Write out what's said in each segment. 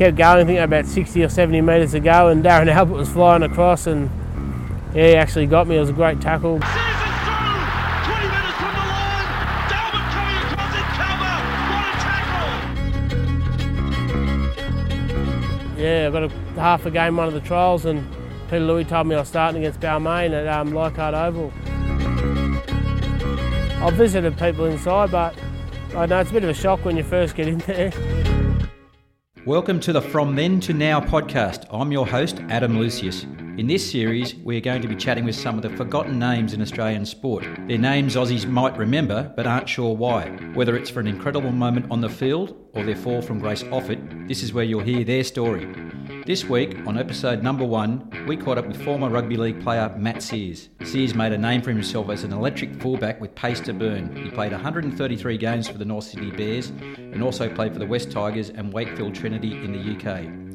kept going. I think about 60 or 70 metres to go, and Darren Albert was flying across, and yeah, he actually got me. It was a great tackle. Season's through! 20 metres from the line. Dalbert coming across in cover. What a tackle! Yeah, I got a half a game one of the trials, and Peter Louis told me I was starting against Balmain at um, Leichhardt Oval. I've visited people inside, but I know it's a bit of a shock when you first get in there. Welcome to the From Then to Now podcast. I'm your host, Adam Lucius. In this series, we're going to be chatting with some of the forgotten names in Australian sport. They're names Aussies might remember but aren't sure why. Whether it's for an incredible moment on the field or their fall from grace off it, this is where you'll hear their story. This week, on episode number one, we caught up with former rugby league player Matt Seers. Seers made a name for himself as an electric fullback with pace to burn. He played 133 games for the North Sydney Bears and also played for the Wests Tigers and Wakefield Trinity in the UK.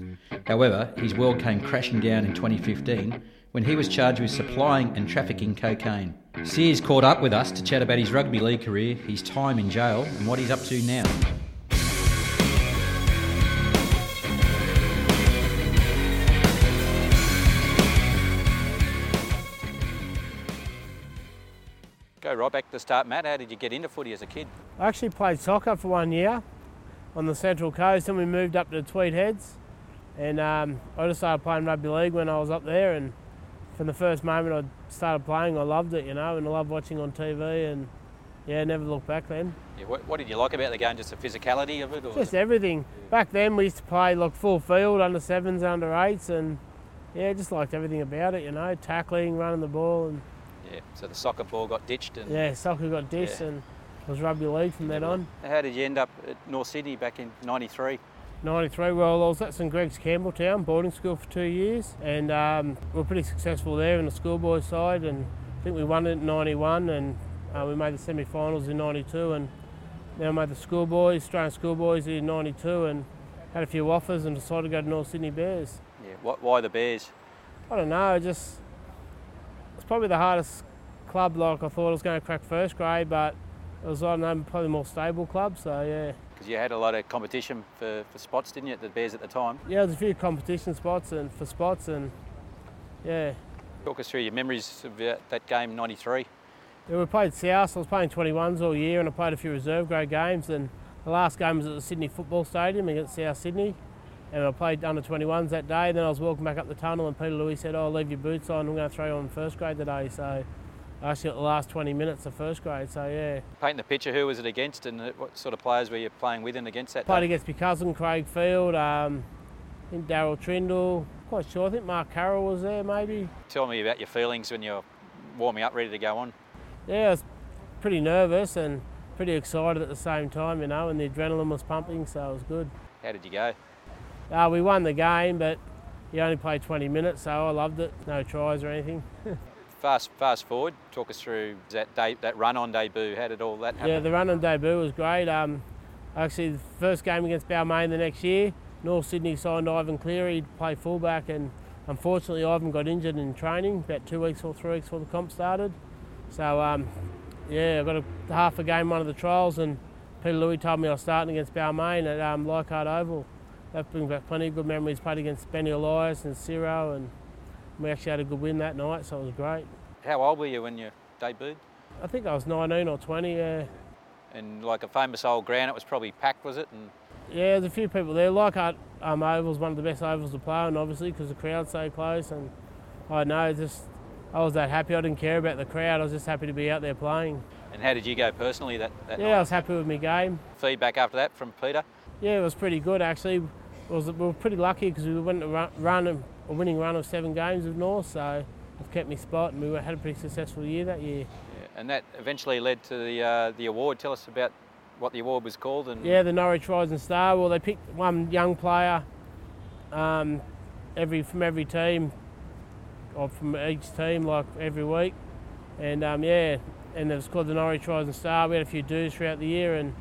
However, his world came crashing down in 2015 when he was charged with supplying and trafficking cocaine. Seers caught up with us to chat about his rugby league career, his time in jail, and what he's up to now. Go right back to the start, Matt. How did you get into footy as a kid? I actually played soccer for one year on the Central Coast, and we moved up to Tweed Heads. And um, I just started playing rugby league when I was up there, and from the first moment I started playing, I loved it, you know, and I loved watching on TV, and yeah, never looked back then. Yeah, what, what did you like about the game? Just the physicality of it? Or Just everything. Back then we used to play like full field, under sevens, under eights, and yeah, just liked everything about it, you know, tackling, running the ball, and Yeah, so the soccer ball got ditched and yeah, soccer got ditched, Yeah. and it was rugby league from then on. How did you end up at North Sydney back in '93? 93, well, I was at St Greg's Campbelltown boarding school for two years, and um, we were pretty successful there in the schoolboys side, and I think we won it in 91, and uh, we made the semi-finals in 92, and then I made the schoolboys, Australian schoolboys in 92, and had a few offers and decided to go to North Sydney Bears. Yeah, what, why the Bears? I don't know, just it's probably the hardest club. Like I thought I was going to crack first grade, but it was I don't know, probably more stable club. So yeah, Because you had a lot of competition for, for spots, didn't you, at the Bears at the time? yeah, there's a few competition spots and for spots, and yeah, Talk us through your memories of that game '93. Yeah, we played South. I was playing 21s all year, and I played a few reserve grade games. And the last game was at the Sydney Football Stadium against South Sydney, and I played under 21s that day. And Then I was walking back up the tunnel, and Peter Louis said, "Oh, leave your boots on. I'm going to throw you on first grade today." So actually got the last 20 minutes of first grade. So yeah, Painting the picture, who was it against, and what sort of players were you playing with and against that? played day? against my cousin Craig Field. Um, I think Darrell Trindall. Quite sure. I think Mark Carroll was there, maybe. Tell me about your feelings when you're warming up, ready to go on. Yeah, I was pretty nervous and pretty excited at the same time, you know, and the adrenaline was pumping, so it was good. How did you go? Uh, we won the game, but he only played 20 minutes, so I loved it. No tries or anything. Fast, fast forward. Talk us through that day, that run-on debut. How did all that happen? yeah, the run on debut was great. Um, actually, the first game against Balmain the next year, North Sydney signed Ivan Cleary to play fullback, and unfortunately, Ivan got injured in training about two weeks or three weeks before the comp started. So, um, yeah, I got a half a game one of the trials, and Peter Louis told me I was starting against Balmain at um, Leichhardt Oval. That brings back plenty of good memories. Played against Benny Elias and Siro, and we actually had a good win that night, so it was great. How old were you when you debuted? I think I was 19 or 20, yeah. And like a famous old ground, it was probably packed, was it? And Yeah, there's a few people there. Leichhardt um, Oval's one of the best ovals to play on, obviously, because the crowd's so close. And I know, just I was that happy. I didn't care about the crowd. I was just happy to be out there playing. and how did you go personally that, that Yeah, I was happy with my game. Feedback after that from Peter? Yeah, it was pretty good actually. It was, we were pretty lucky because we went to run, run a, a winning run of seven games with North, so I've kept me spot, and we had a pretty successful year that year. Yeah. And that eventually led to the uh, the award. Tell us about what the award was called and Yeah, the Norwich Rising Star. Well, they picked one young player um, every from every team, or from each team, like every week, and um, yeah, and it was called the Norwich Rising Star. We had a few dues throughout the year, and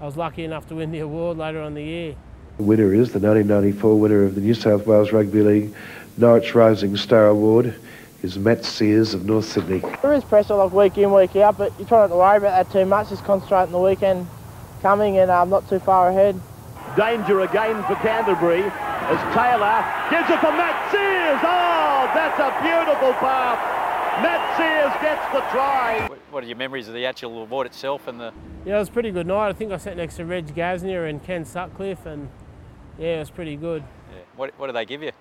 I was lucky enough to win the award later on in the year. The winner is the 1994 winner of the New South Wales Rugby League Norwich Rising Star Award is Matt Seers of North Sydney. There is pressure like week in, week out, but you try not to worry about that too much. Just concentrate on the weekend coming and um, not too far ahead. danger again for Canterbury as Taylor gives it for Matt Seers. Oh, that's a beautiful pass. Matt Seers gets the try. What, what are your memories of the actual award itself and the? Yeah, it was a pretty good night. I think I sat next to Reg Gasnier and Ken Sutcliffe, and yeah, it was pretty good. Yeah. What, what do they give you?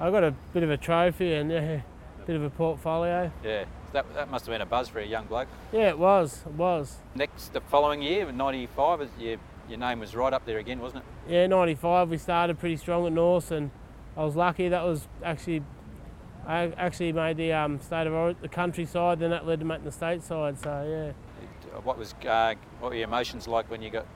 I got a bit of a trophy and yeah, a bit of a portfolio. Yeah, that, that must have been a buzz for a young bloke. Yeah, it was. It was. Next, the following year, '95, your, your name was right up there again, wasn't it? Yeah, 95. We started pretty strong at North, and I was lucky. That was actually I actually made the um, state of the countryside, then that led to making the state side. So yeah. What was uh, what were your emotions like when you got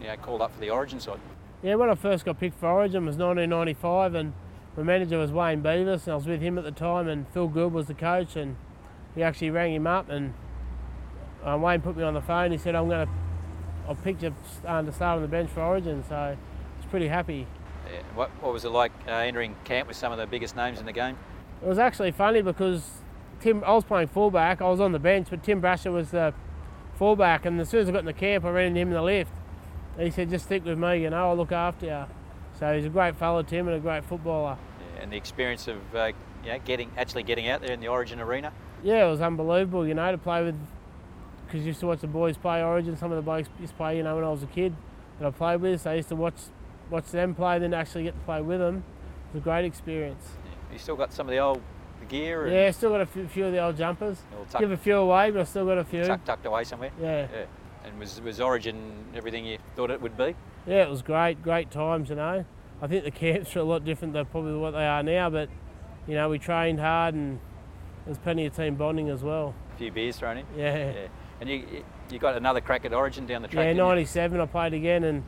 you know, called up for the Origin side? Yeah, when I first got picked for Origin was 1995, and my manager was Wayne Beavis, and I was with him at the time, and Phil Gould was the coach, and he actually rang him up, and uh, Wayne put me on the phone. He said, "I'm going to, I'll pick you to start on the bench for Origin." So I was pretty happy. Yeah. What, what was it like uh, entering camp with some of the biggest names in the game? It was actually funny because Tim, I was playing fullback. I was on the bench, but Tim Brasher was the fullback. And as soon as I got in the camp, I ran into him in the lift. He said, "Just stick with me, you know. I'll look after you." So he's a great fellow, Tim, and a great footballer. Yeah, and the experience of uh, you know, getting actually getting out there in the Origin arena. Yeah, it was unbelievable, you know, to play with. Because you used to watch the boys play Origin. Some of the blokes used to play, you know, when I was a kid that I played with. So I used to watch watch them play, then actually get to play with them. It was a great experience. You still got some of the old gear? Yeah, still got a few, few of the old jumpers. tucked, Give a few away, but I still got a few. tucked, tucked away somewhere. Yeah. Yeah. And was was Origin everything you thought it would be? Yeah, it was great, great times, you know. I think the camps are a lot different than probably what they are now, but you know, we trained hard and there's plenty of team bonding as well. A few beers thrown in. Yeah. Yeah. And you you- got another crack at Origin down the track. Yeah, 97 I played again and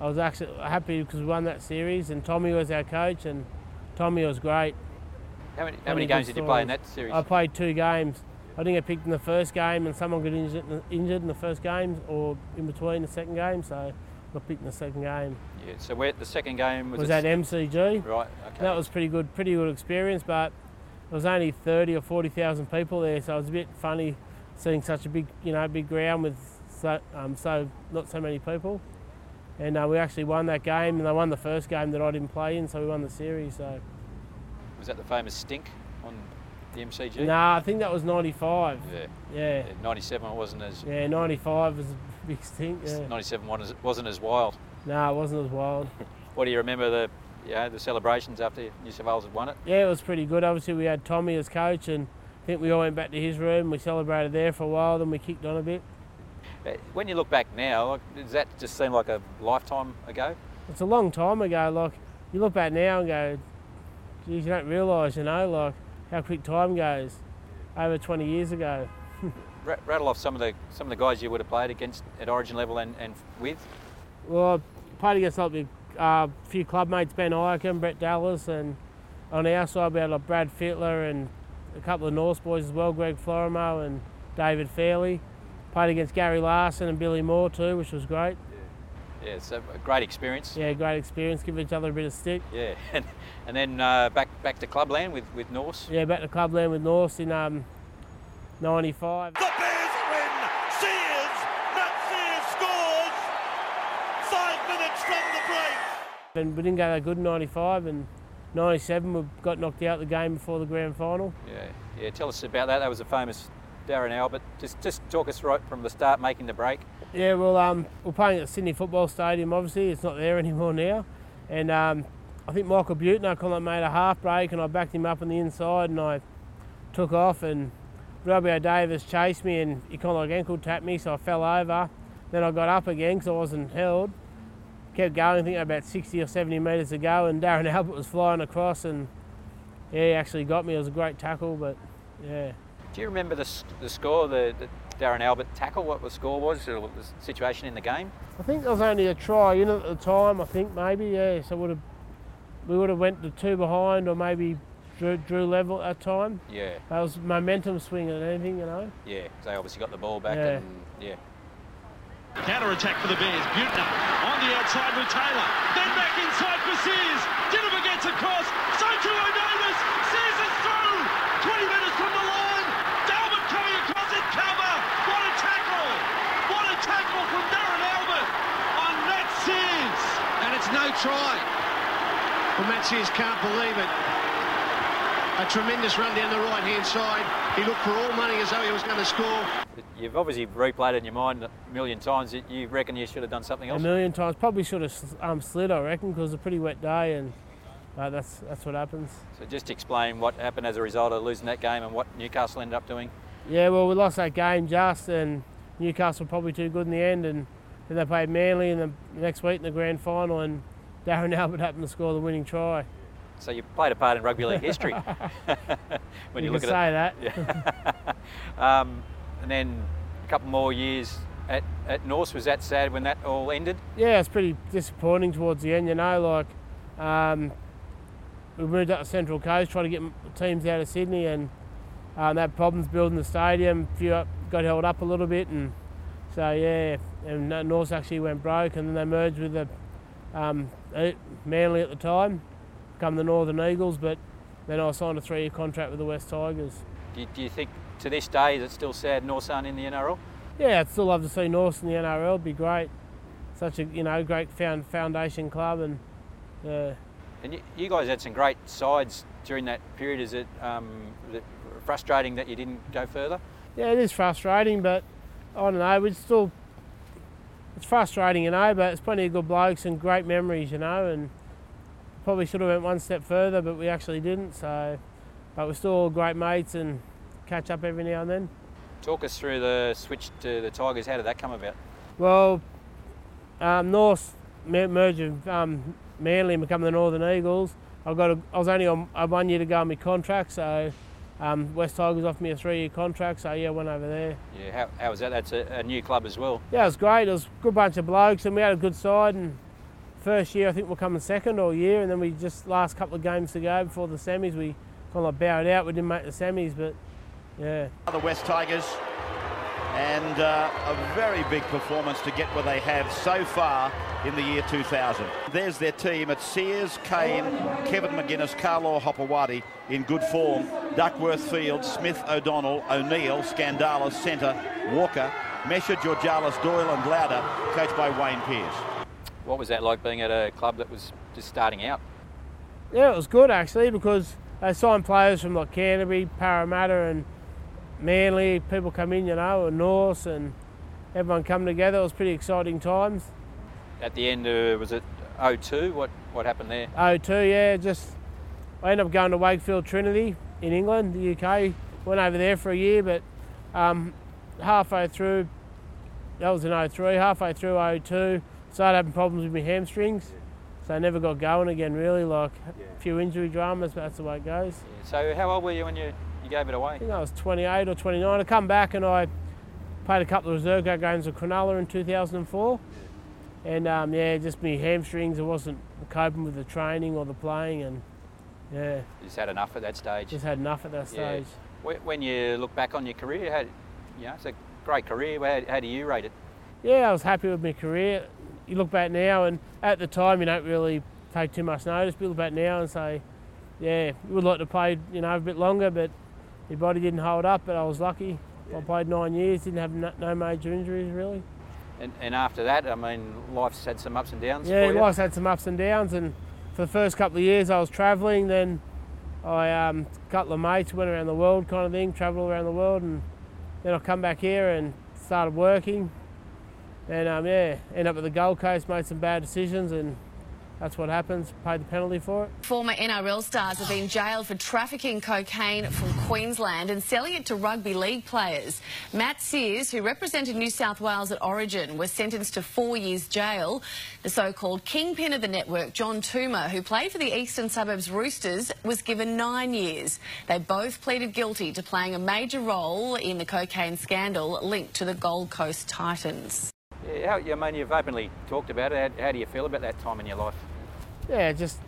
I was actually happy because we won that series and Tommy was our coach and Tommy was great. How many, how Plenty many games did you play in that series? I played two games. I didn't get picked in the first game and someone got injured in the, injured in the first game or in between the second game, so I got picked in the second game. yeah. So where the second game was, Was at MCG. right? Okay. That was pretty good, pretty good experience, but there was only 30 or 40,000 people there, so it was a bit funny seeing such a big, you know, big ground with so, um, so not so many people. And uh, we actually won that game, and they won the first game that I didn't play in, so we won the series. So, was that the famous stink the MCG? nah, I think that was 95. Yeah. Yeah, yeah. 97 wasn't as yeah, 95 was a big stink. Yeah, 97 wasn't as, wasn't as wild. no, it wasn't as wild. What do you remember the you know, the celebrations after New South Wales had won it? Yeah, it was pretty good. Obviously, we had Tommy as coach, and I think we all went back to his room. We celebrated there for a while, then we kicked on a bit. Uh, When you look back now, like, does that just seem like a lifetime ago? It's a long time ago. Like you look back now and go, geez, you don't realise, you know, like how quick time goes. Over 20 years ago. Rattle off some of the some of the guys you would have played against at Origin level and, and with. Well, I played against like a uh, few club mates, Ben Iacombe, Brett Dallas, and on our side we had like Brad Fittler and a couple of Norse boys as well, Greg Florimo and David Fairleigh. Played against Gary Larson and Billy Moore too, which was great. Yeah, it's a great experience. Yeah, great experience. Give each other a bit of stick. Yeah, and, and then uh, back back to clubland with with Norse. Yeah, back to clubland with Norse in um, 95. The Bears win. Seers, Matt Seers scores. Five minutes from the break. And we didn't go that good in 95 and 97 we got knocked out the game before the grand final. Yeah, yeah. Tell us about that. That was a famous Darren Albert. Just just talk us right from the start, making the break. Yeah, well, um, we're playing at Sydney Football Stadium, obviously. It's not there anymore now. And um, I think Michael Buettner kind of made a half break and I backed him up on the inside and I took off and Robbie Davis chased me and he kind of like ankle tapped me, so I fell over. Then I got up again because I wasn't held. Kept going, I think about 60 or 70 metres to go, and Darren Albert was flying across and yeah, he actually got me. It was a great tackle, but yeah. Do you remember the, the score, the, the Darren Albert tackle? What the score was, or the situation in the game? I think there was only a try in at the time. I think maybe yeah. So would have we would have went to two behind or maybe drew, drew level at that time. Yeah, That was momentum swing and anything, you know. yeah. They obviously got the ball back, Yeah. and yeah. Counter attack for the Bears. Buettner on the outside with Taylor. Then back inside for Seers. Dinover gets across. So to O'Davis. Seers is through. 20 metres from the line. Dalbert coming across in cover. What a tackle. What a tackle from Darren Albert on Matt Seers. And try. Well, Matt Seers can't believe it. A tremendous run down the right-hand side. He looked for all money as though he was going to score. You've obviously replayed it in your mind a million times. You reckon you should have done something else? A million times. Probably should have um, slid, I reckon, because it was a pretty wet day, and uh, that's that's what happens. So just explain what happened as a result of losing that game and what Newcastle ended up doing. Yeah, well, we lost that game just, and Newcastle were probably too good in the end, and then they played Manly in the next week in the grand final, and Darren Albert happened to score the winning try. So you played a part in rugby league history when you, you look at say that. Yeah. um, and then a couple more years at, at Norse. Was that sad when that all ended? yeah, it's pretty disappointing towards the end. You know, like um, we moved up to Central Coast, trying to get teams out of Sydney, and um, they had problems building the stadium. A few up, got held up a little bit, and so yeah, and N- North actually went broke, and then they merged with the um, Manly at the time, become the Northern Eagles. But then I signed a three-year contract with the Wests Tigers. Do you, do you think to this day is it still sad Norse aren't in the NRL? Yeah, I'd still love to see North in the NRL. It'd be great. Such a you know great found, foundation club, and yeah. And you, you guys had some great sides during that period. Is it, um, it frustrating that you didn't go further? Yeah, it is frustrating, but I don't know. We still, it's frustrating, you know. But it's plenty of good blokes and great memories, you know. And probably should have went one step further, but we actually didn't. So, but we're still all great mates and catch up every now and then. Talk us through the switch to the Tigers. How did that come about? Well, um, North mer- merged with um, Manly and become the Northern Eagles. I got a, I was only on a one year to go on my contract, so um, Wests Tigers offered me a three year contract. So yeah, I went over there. Yeah, how, how was that? That's a, a new club as well. Yeah, it was great. It was a good bunch of blokes, and we had a good side. And first year, I think we're coming second all year, and then we just last couple of games to go before the semis, we kind of bowed out. We didn't make the semis, but yeah, The Wests Tigers. And uh, a very big performance to get where they have so far in the year 2000. There's their team. It's Seers, Kane, Kevin McGuinness, Carlo Hopoate in good form. Duckworth Field, Smith, O'Donnell, O'Neill, Skandalis, centre, Walker, Mesha, Georgalis, Doyle and Lauder, coached by Wayne Pearce. What was that like being at a club that was just starting out? yeah, it was good actually because they signed players from like Canterbury, Parramatta, and Manly. People come in, you know, and North, and everyone come together. It was pretty exciting times. At the end, uh, was it 02? What what happened there? Oh, two, yeah. Just I ended up going to Wakefield Trinity in England, the UK. Went over there for a year, but um, halfway through, that was in 03, halfway through 02, started having problems with my hamstrings. So I never got going again, really. Like a few injury dramas, but that's the way it goes. So how old were you when you, you gave it away? I think I was 28 or 29. I come back and I played a couple of reserve games with Cronulla in 2004. And um, yeah, just me hamstrings. I wasn't coping with the training or the playing, and yeah, You just had enough at that stage. just had enough at that stage. When when you look back on your career, how, you know, it's a great career. How, how do you rate it? Yeah, I was happy with my career. You look back now, and at the time, you don't really take too much notice. But you look back now and say, yeah, you would like to play, you know, a bit longer, but my body didn't hold up. But I was lucky. I played nine years, didn't have no, no major injuries really. And, and after that, I mean, life's had some ups and downs Yeah, for you. life's had some ups and downs, and for the first couple of years I was travelling. Then I um, a couple of mates went around the world, kind of thing, travelled around the world, and then I come back here and started working. And um, yeah, end up at the Gold Coast, made some bad decisions, and that's what happens. Paid the penalty for it. Former NRL stars have been jailed for trafficking cocaine from Queensland and selling it to rugby league players. Matt Seers, who represented New South Wales at Origin, was sentenced to four years jail. The so-called kingpin of the network, John Toomer, who played for the Eastern Suburbs Roosters, was given nine years. They both pleaded guilty to playing a major role in the cocaine scandal linked to the Gold Coast Titans. Yeah, how, I mean, you've openly talked about it. How, how do you feel about that time in your life? Yeah, just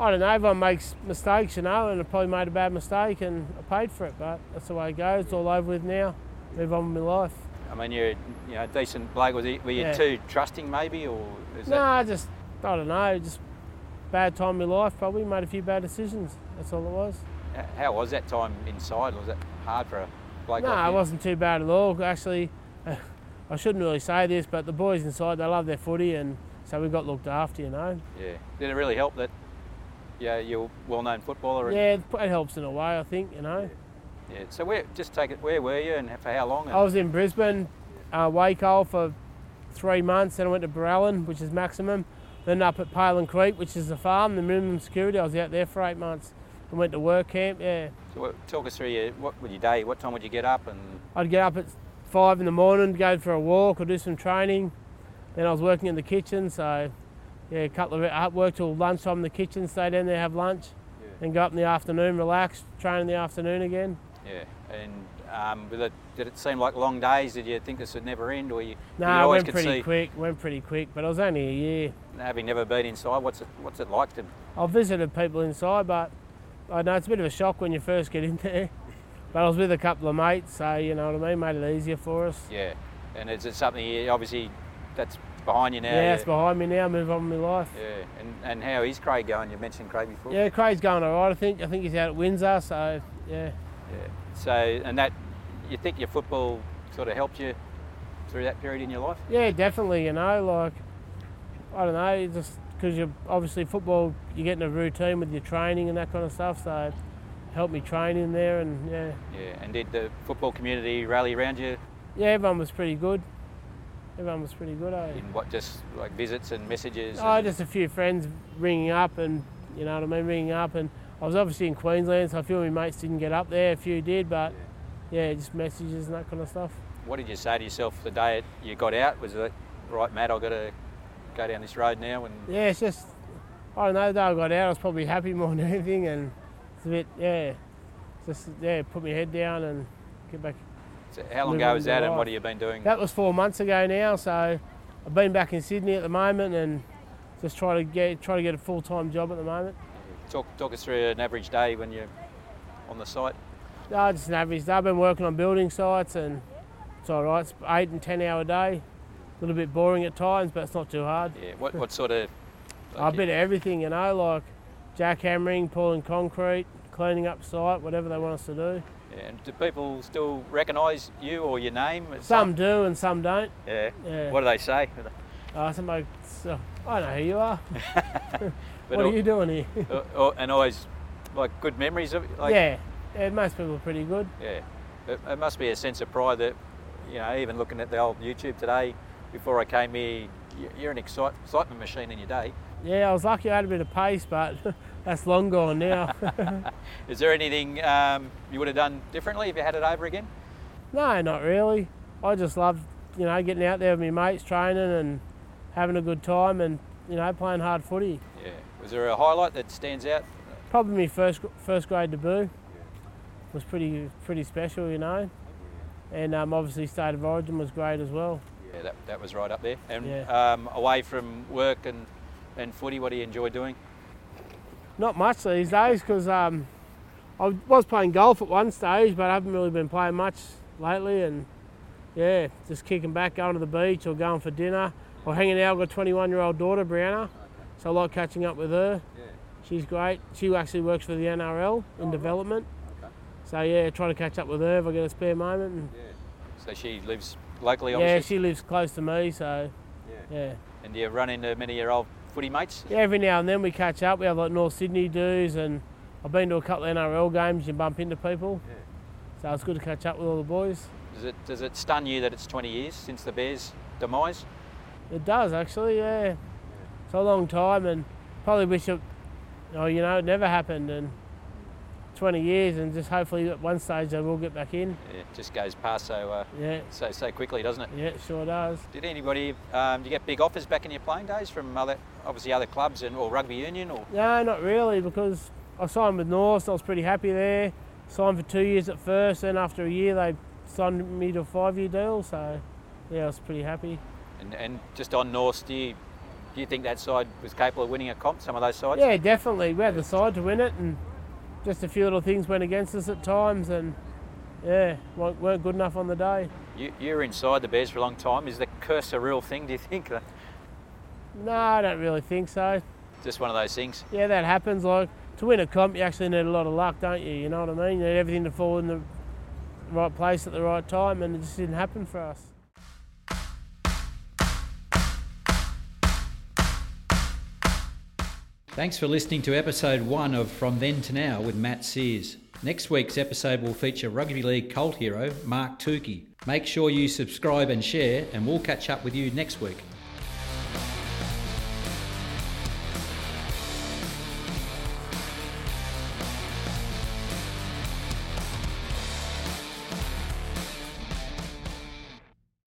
I don't know. Everyone makes mistakes, you know, and I probably made a bad mistake, and I paid for it. But that's the way it goes. It's all over with now. Move on with my life. I mean, you're you know, a decent bloke. Was were you Yeah. too trusting, maybe, or is No, that? I just I don't know. Just bad time in my life. Probably made a few bad decisions. That's all it was. How was that time inside? Was it hard for a bloke No, like it wasn't too bad at all. Actually, I shouldn't really say this, but the boys inside they love their footy and so we got looked after, you know. Yeah. Did it really help that? Yeah, you're a well-known footballer. Yeah, it helps in a way, I think, you know. yeah. So where? Just take it. Where were you and for how long? I was in Brisbane, uh, Wacol for three months, then I went to Borallon, which is maximum, then up at Palen Creek, which is the farm, the minimum security. I was out there for eight months and went to work camp, yeah. So what, talk us through your what would your day? What time would you get up and? I'd get up at five in the morning, go for a walk or do some training. Then I was working in the kitchen, so yeah, a couple of I worked till lunchtime in the kitchen, stay down there, have lunch, Yeah. then go up in the afternoon, relax, train in the afternoon again. Yeah. And um, with it, did it seem like long days? Did you think this would never end, or you? No, you it went pretty see, quick, went pretty quick, but it was only a year. Having never been inside, what's it what's it like to? I've visited people inside, but I know it's a bit of a shock when you first get in there. But I was with a couple of mates, so you know what I mean, made it easier for us. Yeah. And is it something you, obviously that's behind you now? Yeah, it's behind me now, move on with my life. Yeah. And and how is Craig going? You mentioned Craig before. Yeah, Craig's going all right, I think. I think he's out at Windsor, so yeah. Yeah. So and that you think your football sort of helped you through that period in your life? Yeah, definitely, you know, like, I don't know, just because you're obviously football, you get in a routine with your training and that kind of stuff, so it helped me train in there, and yeah. Yeah. And did the football community rally around you Yeah, everyone was pretty good. Everyone was pretty good, eh? in what just like visits and messages? Oh, and- just a few friends ringing up and, you know what I mean, ringing up. And I was obviously in Queensland, so a few of my mates didn't get up there, a few did, but yeah, just messages and that kind of stuff. What did you say to yourself the day you got out? Was it right, Matt? I've got to go down this road now and Yeah, it's just, I don't know, the day I got out, I was probably happy more than anything, and it's a bit, yeah, just, yeah, put my head down and get back. So how long ago was that, and life. what have you been doing? That was four months ago now, so I've been back in Sydney at the moment and just try to get try to get a full time job at the moment. Talk, talk us through an average day when you're on the site. No, just an average day. I've been working on building sites and it's all right. It's eight and ten hour day. A little bit boring at times, but it's not too hard. Yeah. What, what sort of? a bit of everything, you know, like jackhammering, pulling concrete, cleaning up site, whatever they want us to do. Yeah, and do people still recognise you or your name? at Some do and some don't. Yeah. Yeah. What do they say? Uh, somebody, so, I don't know who you are. But what al- are you doing here? and always like good memories of it. Like, yeah, yeah, most people are pretty good. Yeah. It, it must be a sense of pride that, you know, even looking at the old YouTube today, before I came here, you're an excite, excitement machine in your day. Yeah, I was lucky I had a bit of pace, but that's long gone now. Is there anything um, you would have done differently if you had it over again? no, not really. I just love, you know, getting out there with my mates, training and having a good time and, you know, playing hard footy. Yeah. Was there a highlight that stands out? Probably my first first grade debut was pretty pretty special, you know. And um, obviously State of Origin was great as well. Yeah, that, that was right up there. And Yeah. um, away from work and, and footy, what do you enjoy doing? Not much these days because um, I was playing golf at one stage, but I haven't really been playing much lately. And yeah, just kicking back, going to the beach or going for dinner or hanging out. I've got a 21 year old daughter, Brianna, so I like catching up with her. She's great. She actually works for the NRL in development. So yeah, trying to catch up with her if I get a spare moment. And, So she lives locally, yeah, she lives close to me, so yeah. And do you run into many of your old footy mates? Yeah, every now and then we catch up. We have like North Sydney dues, and I've been to a couple of NRL games. You bump into people, so it's good to catch up with all the boys. Does it, does it stun you that it's 20 years since the Bears' demise? It does actually, yeah. It's a long time, and probably wish it, oh, you know, it never happened. And 20 years, and just hopefully at one stage they will get back in. Yeah, it just goes past so uh, Yeah, so so quickly, doesn't it? yeah, it sure does. Did anybody? Um, do you get big offers back in your playing days from other, obviously other clubs and or rugby union or? No, not really, because I signed with North, I was pretty happy there. Signed for two years at first, then after a year they signed me to a five-year deal. So yeah, I was pretty happy. And, and just on North, do you do you think that side was capable of winning a comp? Some of those sides. Yeah, definitely. We had the side to win it, and just a few little things went against us at times, and yeah, weren't good enough on the day. You, you were inside the Bears for a long time. Is the curse a real thing? Do you think? No, I don't really think so. Just one of those things. Yeah, that happens. Like to win a comp, you actually need a lot of luck, don't you? You know what I mean? You need everything to fall in the right place at the right time, and it just didn't happen for us. Thanks for listening to episode one of From Then to Now with Matt Seers. Next week's episode will feature rugby league cult hero Mark Tookey. Make sure you subscribe and share, and we'll catch up with you next week.